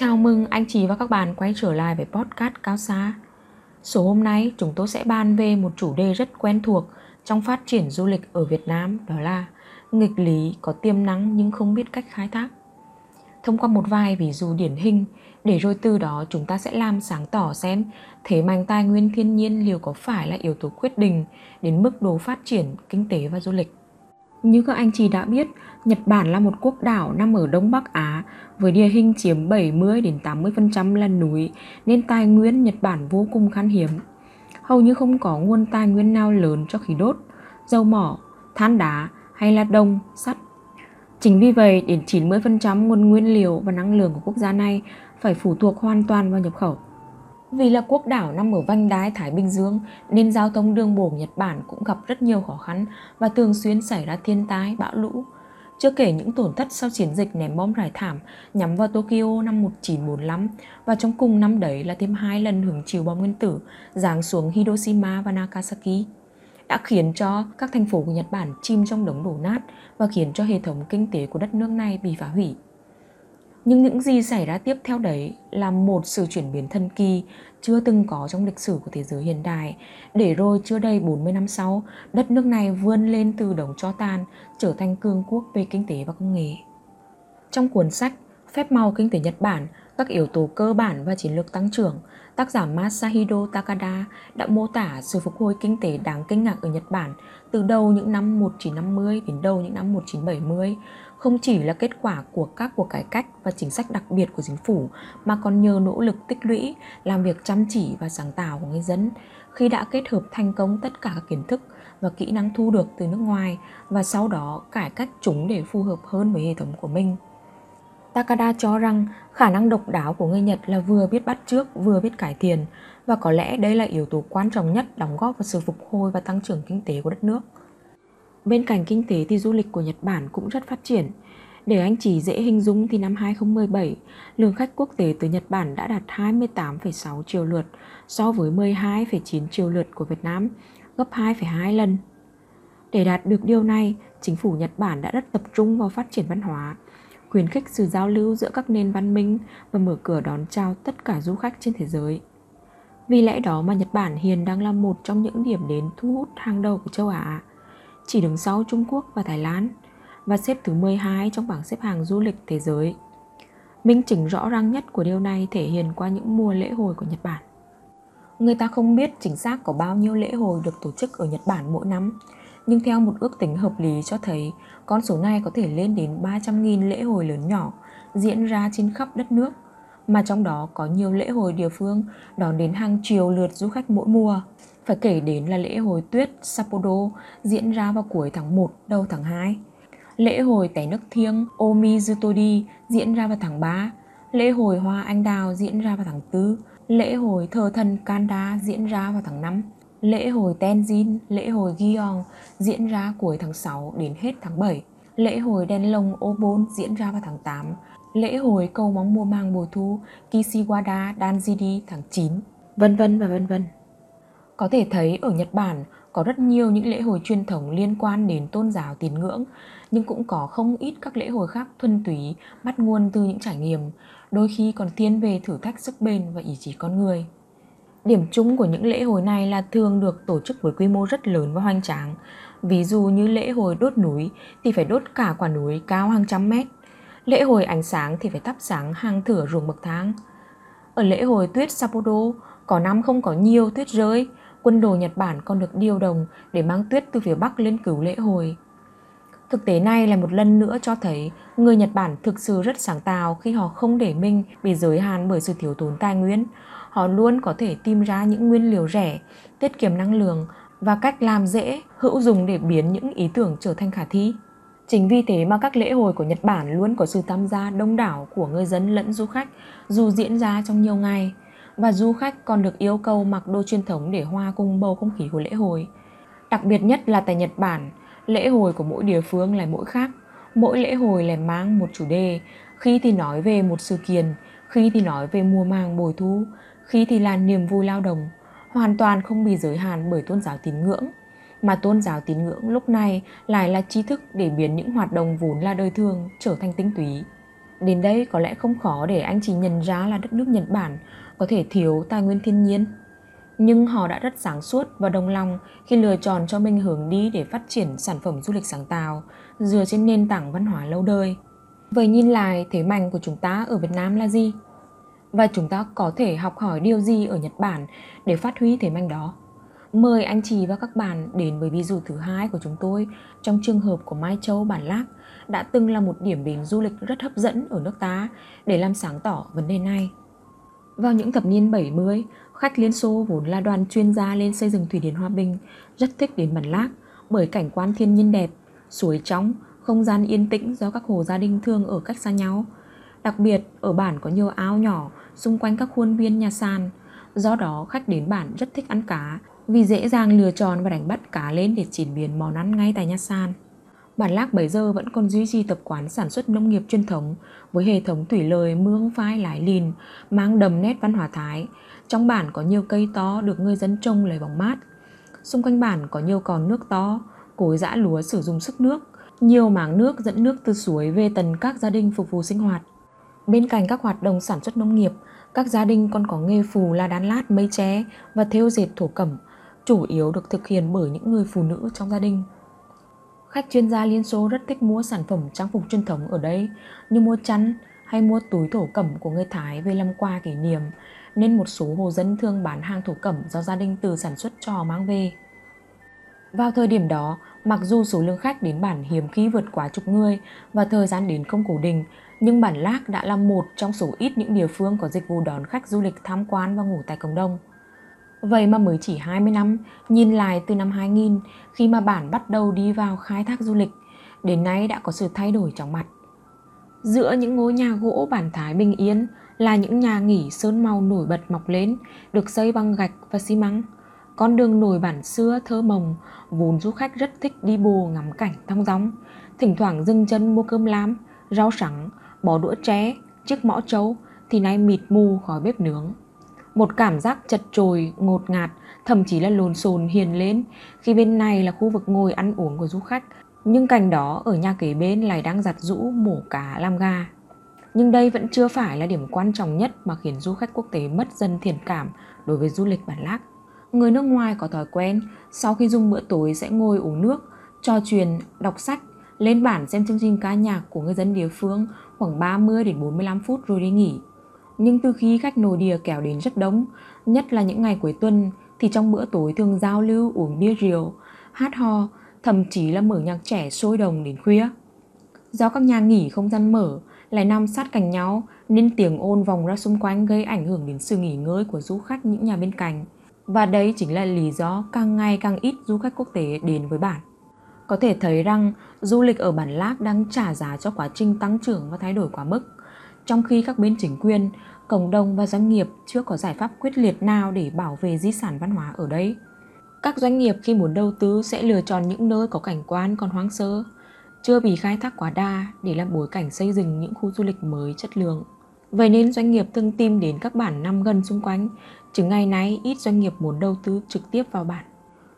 Chào mừng anh chị và các bạn quay trở lại với podcast Cao Xa. Số hôm nay, chúng tôi sẽ bàn về một chủ đề rất quen thuộc trong phát triển du lịch ở Việt Nam, đó là nghịch lý có tiềm năng nhưng không biết cách khai thác. Thông qua một vài ví dụ điển hình, để rồi từ đó chúng ta sẽ làm sáng tỏ xem thế mạnh tài nguyên thiên nhiên liệu có phải là yếu tố quyết định đến mức độ phát triển kinh tế và du lịch. Như các anh chị đã biết, Nhật Bản là một quốc đảo nằm ở Đông Bắc Á với địa hình chiếm 70 đến 80% là núi nên tài nguyên Nhật Bản vô cùng khan hiếm. Hầu như không có nguồn tài nguyên nào lớn cho khí đốt, dầu mỏ, than đá hay là đồng, sắt. Chính vì vậy, đến 90% nguồn nguyên liệu và năng lượng của quốc gia này phải phụ thuộc hoàn toàn vào nhập khẩu. Vì là quốc đảo nằm ở vanh đái Thái Bình Dương nên giao thông đường bộ Nhật Bản cũng gặp rất nhiều khó khăn và thường xuyên xảy ra thiên tai, bão lũ. Chưa kể những tổn thất sau chiến dịch ném bom rải thảm nhắm vào Tokyo năm 1945 và trong cùng năm đấy là thêm hai lần hứng chịu bom nguyên tử giáng xuống Hiroshima và Nagasaki đã khiến cho các thành phố của Nhật Bản chìm trong đống đổ nát và khiến cho hệ thống kinh tế của đất nước này bị phá hủy. Nhưng những gì xảy ra tiếp theo đấy là một sự chuyển biến thần kỳ chưa từng có trong lịch sử của thế giới hiện đại. Để rồi chưa đầy 40 năm sau, đất nước này vươn lên từ đống cho tàn, trở thành cường quốc về kinh tế và công nghệ. Trong cuốn sách Phép màu kinh tế Nhật Bản, các yếu tố cơ bản và chiến lược tăng trưởng, tác giả Masahiro Takada đã mô tả sự phục hồi kinh tế đáng kinh ngạc ở Nhật Bản từ đầu những năm 1950 đến đầu những năm 1970, không chỉ là kết quả của các cuộc cải cách và chính sách đặc biệt của chính phủ mà còn nhờ nỗ lực tích lũy, làm việc chăm chỉ và sáng tạo của người dân khi đã kết hợp thành công tất cả các kiến thức và kỹ năng thu được từ nước ngoài và sau đó cải cách chúng để phù hợp hơn với hệ thống của mình. Takada cho rằng khả năng độc đáo của người Nhật là vừa biết bắt trước vừa biết cải thiện và có lẽ đây là yếu tố quan trọng nhất đóng góp vào sự phục hồi và tăng trưởng kinh tế của đất nước. Bên cạnh kinh tế thì du lịch của Nhật Bản cũng rất phát triển. Để anh chỉ dễ hình dung thì năm 2017, lượng khách quốc tế từ Nhật Bản đã đạt 28,6 triệu lượt so với 12,9 triệu lượt của Việt Nam, gấp 2,2 lần. Để đạt được điều này, chính phủ Nhật Bản đã rất tập trung vào phát triển văn hóa, khuyến khích sự giao lưu giữa các nền văn minh và mở cửa đón chào tất cả du khách trên thế giới. Vì lẽ đó mà Nhật Bản hiện đang là một trong những điểm đến thu hút hàng đầu của châu Á chỉ đứng sau Trung Quốc và Thái Lan và xếp thứ 12 trong bảng xếp hạng du lịch thế giới. Minh chứng rõ ràng nhất của điều này thể hiện qua những mùa lễ hội của Nhật Bản. Người ta không biết chính xác có bao nhiêu lễ hội được tổ chức ở Nhật Bản mỗi năm, nhưng theo một ước tính hợp lý cho thấy con số này có thể lên đến 300.000 lễ hội lớn nhỏ diễn ra trên khắp đất nước, mà trong đó có nhiều lễ hội địa phương đón đến hàng triệu lượt du khách mỗi mùa. Phải kể đến là lễ hội tuyết Sapporo diễn ra vào cuối tháng 1 đầu tháng 2. Lễ hội té nước thiêng Omizutori diễn ra vào tháng 3. Lễ hội hoa anh đào diễn ra vào tháng 4. Lễ hội thờ thần Kanda diễn ra vào tháng 5. Lễ hội Tenzin, lễ hội Gyeong diễn ra cuối tháng 6 đến hết tháng 7. Lễ hội đèn lồng Obon diễn ra vào tháng 8. Lễ hội cầu móng mùa màng bội thu Kishiwada Danjiri tháng 9, vân vân và vân vân. Có thể thấy ở Nhật Bản có rất nhiều những lễ hội truyền thống liên quan đến tôn giáo tín ngưỡng, nhưng cũng có không ít các lễ hội khác thuần túy bắt nguồn từ những trải nghiệm, đôi khi còn thiên về thử thách sức bền và ý chí con người. Điểm chung của những lễ hội này là thường được tổ chức với quy mô rất lớn và hoành tráng. Ví dụ như lễ hội đốt núi thì phải đốt cả quả núi cao hàng trăm mét. Lễ hội ánh sáng thì phải thắp sáng hàng thửa ruộng bậc thang. Ở lễ hội tuyết Sapporo, có năm không có nhiều tuyết rơi, quân đội Nhật Bản còn được điều động để mang tuyết từ phía Bắc lên cứu lễ hồi. Thực tế này là một lần nữa cho thấy người Nhật Bản thực sự rất sáng tạo khi họ không để mình bị giới hạn bởi sự thiếu thốn tài nguyên. Họ luôn có thể tìm ra những nguyên liệu rẻ, tiết kiệm năng lượng và cách làm dễ, hữu dụng để biến những ý tưởng trở thành khả thi. Chính vì thế mà các lễ hội của Nhật Bản luôn có sự tham gia đông đảo của người dân lẫn du khách dù diễn ra trong nhiều ngày và du khách còn được yêu cầu mặc đồ truyền thống để hòa cùng bầu không khí của lễ hội. Đặc biệt nhất là tại Nhật Bản, lễ hội của mỗi địa phương lại mỗi khác. Mỗi lễ hội lại mang một chủ đề, khi thì nói về một sự kiện, khi thì nói về mùa màng bồi thu, khi thì là niềm vui lao động, hoàn toàn không bị giới hạn bởi tôn giáo tín ngưỡng. Mà tôn giáo tín ngưỡng lúc này lại là trí thức để biến những hoạt động vốn là đời thường trở thành tinh túy. Đến đây có lẽ không khó để anh chị nhận ra là đất nước Nhật Bản có thể thiếu tài nguyên thiên nhiên. Nhưng họ đã rất sáng suốt và đồng lòng khi lựa chọn cho mình hướng đi để phát triển sản phẩm du lịch sáng tạo, dựa trên nền tảng văn hóa lâu đời. Vậy nhìn lại, thế mạnh của chúng ta ở Việt Nam là gì? Và chúng ta có thể học hỏi điều gì ở Nhật Bản để phát huy thế mạnh đó? Mời anh chị và các bạn đến với ví dụ thứ hai của chúng tôi trong trường hợp của Mai Châu Bản Lác đã từng là một điểm đến du lịch rất hấp dẫn ở nước ta để làm sáng tỏ vấn đề này. Vào những thập niên 70, khách Liên Xô vốn là đoàn chuyên gia lên xây dựng thủy điện Hòa Bình rất thích đến Bản Lác bởi cảnh quan thiên nhiên đẹp, suối trong, không gian yên tĩnh do các hồ gia đình thường ở cách xa nhau. Đặc biệt, ở bản có nhiều ao nhỏ xung quanh các khuôn viên nhà sàn. Do đó, khách đến bản rất thích ăn cá vì dễ dàng lựa chọn và đánh bắt cá lên để chế biến món ăn ngay tại nhà sàn. Bản Lác bấy giờ vẫn còn duy trì tập quán sản xuất nông nghiệp truyền thống với hệ thống thủy lợi mương phai lái lìn mang đầm nét văn hóa Thái. Trong bản có nhiều cây to được người dân trồng lấy bóng mát. Xung quanh bản có nhiều con nước to, cối giã lúa sử dụng sức nước, nhiều máng nước dẫn nước từ suối về tận các gia đình phục vụ sinh hoạt. Bên cạnh các hoạt động sản xuất nông nghiệp, các gia đình còn có nghề phù là đan lát mây tre và thêu dệt thổ cẩm, chủ yếu được thực hiện bởi những người phụ nữ trong gia đình. Khách chuyên gia Liên Xô rất thích mua sản phẩm trang phục truyền thống ở đây như mua chăn hay mua túi thổ cẩm của người Thái về làm quà kỷ niệm nên một số hộ dân thường bán hàng thổ cẩm do gia đình tự sản xuất cho mang về. Vào thời điểm đó, mặc dù số lượng khách đến bản hiếm khi vượt quá chục người và thời gian đến không cố định, nhưng bản Lác đã là một trong số ít những địa phương có dịch vụ đón khách du lịch tham quan và ngủ tại cộng đồng. Vậy mà mới chỉ 20 năm, nhìn lại từ năm 2000 khi mà bản bắt đầu đi vào khai thác du lịch, đến nay đã có sự thay đổi chóng mặt. Giữa những ngôi nhà gỗ bản Thái bình yên là những nhà nghỉ sơn màu nổi bật mọc lên, được xây bằng gạch và xi măng. Con đường nổi bản xưa thơ mộng, vốn du khách rất thích đi bộ ngắm cảnh thong dong, thỉnh thoảng dừng chân mua cơm lam, rau sắn, bó đũa tre, chiếc mõ trấu thì nay mịt mù khói bếp nướng. Một cảm giác chật trồi, ngột ngạt, thậm chí là lồn xồn hiền lên khi bên này là khu vực ngồi ăn uống của du khách. Nhưng cảnh đó ở nhà kế bên lại đang giặt rũ mổ cá làm gà. Nhưng đây vẫn chưa phải là điểm quan trọng nhất mà khiến du khách quốc tế mất dần thiện cảm đối với du lịch bản lác. Người nước ngoài có thói quen sau khi dùng bữa tối sẽ ngồi uống nước, trò chuyện, đọc sách, lên bản xem chương trình ca nhạc của người dân địa phương khoảng 30 đến 45 phút rồi đi nghỉ. Nhưng từ khi khách nồi địa kéo đến rất đông, nhất là những ngày cuối tuần, thì trong bữa tối thường giao lưu uống bia rượu, hát hò, thậm chí là mở nhạc trẻ sôi đồng đến khuya. Do các nhà nghỉ không gian mở lại nằm sát cạnh nhau nên tiếng ồn vòng ra xung quanh gây ảnh hưởng đến sự nghỉ ngơi của du khách những nhà bên cạnh. Và đây chính là lý do càng ngày càng ít du khách quốc tế đến với bản. Có thể thấy rằng du lịch ở bản Lác đang trả giá cho quá trình tăng trưởng và thay đổi quá mức. Trong khi các bên chính quyền, cộng đồng và doanh nghiệp chưa có giải pháp quyết liệt nào để bảo vệ di sản văn hóa ở đây. Các doanh nghiệp khi muốn đầu tư sẽ lựa chọn những nơi có cảnh quan còn hoang sơ, chưa bị khai thác quá đa để làm bối cảnh xây dựng những khu du lịch mới chất lượng. Vậy nên doanh nghiệp thường tìm đến các bản nằm gần xung quanh, chứ ngày nay ít doanh nghiệp muốn đầu tư trực tiếp vào bản.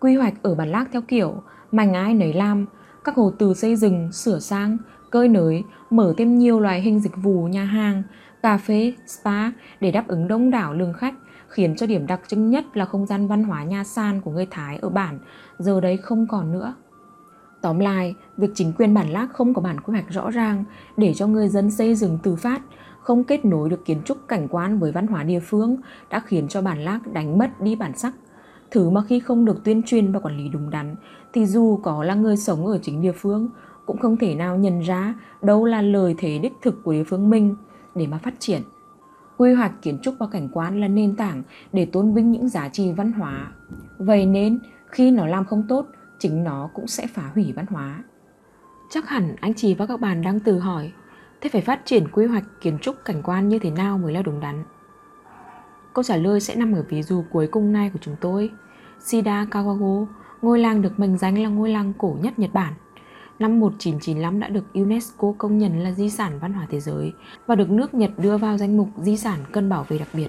Quy hoạch ở bản Lác theo kiểu mảnh ai nấy làm, các hồ từ xây dựng, sửa sang, cơi nới, mở thêm nhiều loại hình dịch vụ nhà hàng, cà phê, spa để đáp ứng đông đảo lượng khách, khiến cho điểm đặc trưng nhất là không gian văn hóa nhà sàn của người Thái ở bản giờ đấy không còn nữa. Tóm lại, việc chính quyền bản Lác không có bản quy hoạch rõ ràng để cho người dân xây dựng tự phát, không kết nối được kiến trúc cảnh quan với văn hóa địa phương đã khiến cho bản Lác đánh mất đi bản sắc. Thứ mà khi không được tuyên truyền và quản lý đúng đắn thì dù có là người sống ở chính địa phương cũng không thể nào nhận ra đâu là lời thế đích thực của địa phương mình để mà phát triển. Quy hoạch kiến trúc và cảnh quan là nền tảng để tôn vinh những giá trị văn hóa. Vậy nên khi nó làm không tốt, chính nó cũng sẽ phá hủy văn hóa. Chắc hẳn anh chị và các bạn đang tự hỏi, thế phải phát triển quy hoạch kiến trúc cảnh quan như thế nào mới là đúng đắn? Câu trả lời sẽ nằm ở ví dụ cuối cùng này của chúng tôi. Shida Kawago, ngôi làng được mệnh danh là ngôi làng cổ nhất Nhật Bản năm 1995 đã được UNESCO công nhận là di sản văn hóa thế giới và được nước Nhật đưa vào danh mục di sản cần bảo vệ đặc biệt.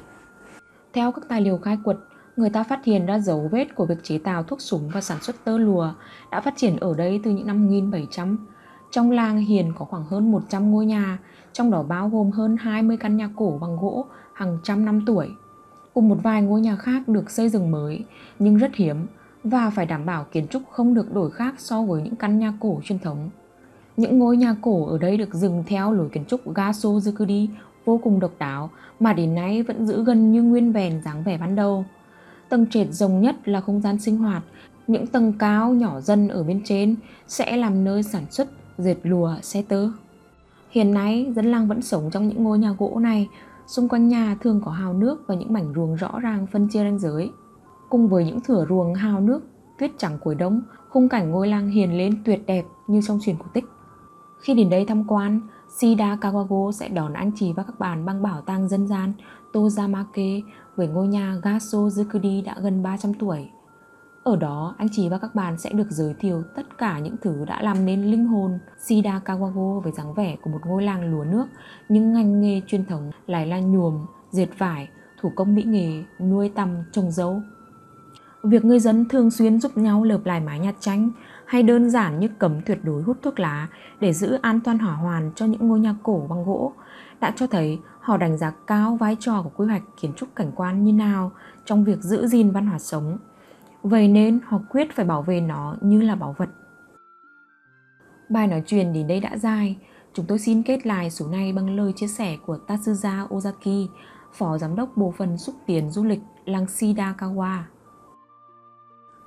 Theo các tài liệu khai quật, người ta phát hiện ra dấu vết của việc chế tạo thuốc súng và sản xuất tơ lụa đã phát triển ở đây từ những năm 1700. Trong làng hiện có khoảng hơn 100 ngôi nhà, trong đó bao gồm hơn 20 căn nhà cổ bằng gỗ hàng trăm năm tuổi. Cùng một vài ngôi nhà khác được xây dựng mới, nhưng rất hiếm và phải đảm bảo kiến trúc không được đổi khác so với những căn nhà cổ truyền thống. Những ngôi nhà cổ ở đây được dừng theo lối kiến trúc Gaso Zukuri vô cùng độc đáo mà đến nay vẫn giữ gần như nguyên vẹn dáng vẻ ban đầu. Tầng trệt rộng nhất là không gian sinh hoạt, những tầng cao nhỏ dần ở bên trên sẽ làm nơi sản xuất dệt lụa xe tơ. Hiện nay, dân làng vẫn sống trong những ngôi nhà gỗ này, xung quanh nhà thường có hào nước và những mảnh ruộng rõ ràng phân chia ranh giới. Cùng với những thửa ruộng hào nước, tuyết trắng cuối đông, khung cảnh ngôi làng hiền lên tuyệt đẹp như trong truyền cổ tích. Khi đến đây tham quan, Sida Kawago sẽ đón anh chị và các bạn bằng bảo tàng dân gian Tozamake với ngôi nhà Gaso Zukudi đã gần 300 tuổi. Ở đó, anh chị và các bạn sẽ được giới thiệu tất cả những thứ đã làm nên linh hồn Sida Kawago với dáng vẻ của một ngôi làng lúa nước, nhưng ngành nghề truyền thống lại là nhuồm, dệt vải, thủ công mỹ nghệ, nuôi tầm, trồng dâu. Việc người dân thường xuyên giúp nhau lợp lại mái nhà tranh hay đơn giản như cấm tuyệt đối hút thuốc lá để giữ an toàn hỏa hoàn cho những ngôi nhà cổ bằng gỗ đã cho thấy họ đánh giá cao vai trò của quy hoạch kiến trúc cảnh quan như nào trong việc giữ gìn văn hóa sống. Vậy nên họ quyết phải bảo vệ nó như là bảo vật. Bài nói chuyện đến đây đã dài, chúng tôi xin kết lại số này bằng lời chia sẻ của Tatsuya Ozaki, Phó Giám đốc Bộ phận xúc tiến du lịch làng Shidakawa.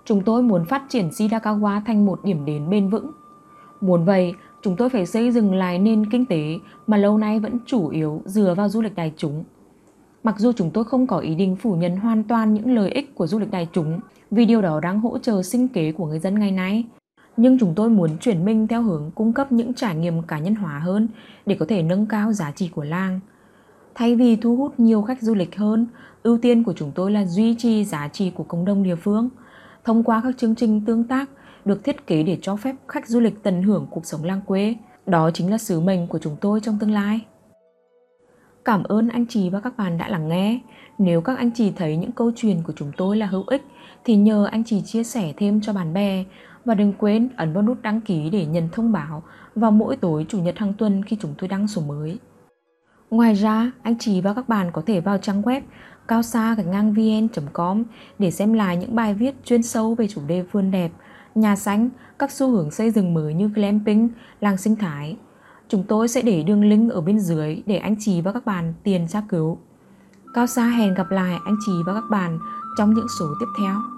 Chúng tôi muốn phát triển Shidakawa thành một điểm đến bền vững. Muốn vậy, chúng tôi phải xây dựng lại nền kinh tế mà lâu nay vẫn chủ yếu dựa vào du lịch đại chúng. Mặc dù chúng tôi không có ý định phủ nhận hoàn toàn những lợi ích của du lịch đại chúng, vì điều đó đang hỗ trợ sinh kế của người dân ngày nay, nhưng chúng tôi muốn chuyển mình theo hướng cung cấp những trải nghiệm cá nhân hóa hơn để có thể nâng cao giá trị của làng. Thay vì thu hút nhiều khách du lịch hơn, ưu tiên của chúng tôi là duy trì giá trị của cộng đồng địa phương – thông qua các chương trình tương tác được thiết kế để cho phép khách du lịch tận hưởng cuộc sống làng quê. Đó chính là sứ mệnh của chúng tôi trong tương lai. Cảm ơn anh chị và các bạn đã lắng nghe. Nếu các anh chị thấy những câu chuyện của chúng tôi là hữu ích thì nhờ anh chị chia sẻ thêm cho bạn bè và đừng quên ấn vào nút đăng ký để nhận thông báo vào mỗi tối chủ nhật hàng tuần khi chúng tôi đăng số mới. Ngoài ra, anh chị và các bạn có thể vào trang web cao xa gạch ngang vn.com để xem lại những bài viết chuyên sâu về chủ đề vườn đẹp, nhà xanh, các xu hướng xây dựng mới như glamping, làng sinh thái. Chúng tôi sẽ để đường link ở bên dưới để anh chị và các bạn tiền tra cứu. Cao xa hẹn gặp lại anh chị và các bạn trong những số tiếp theo.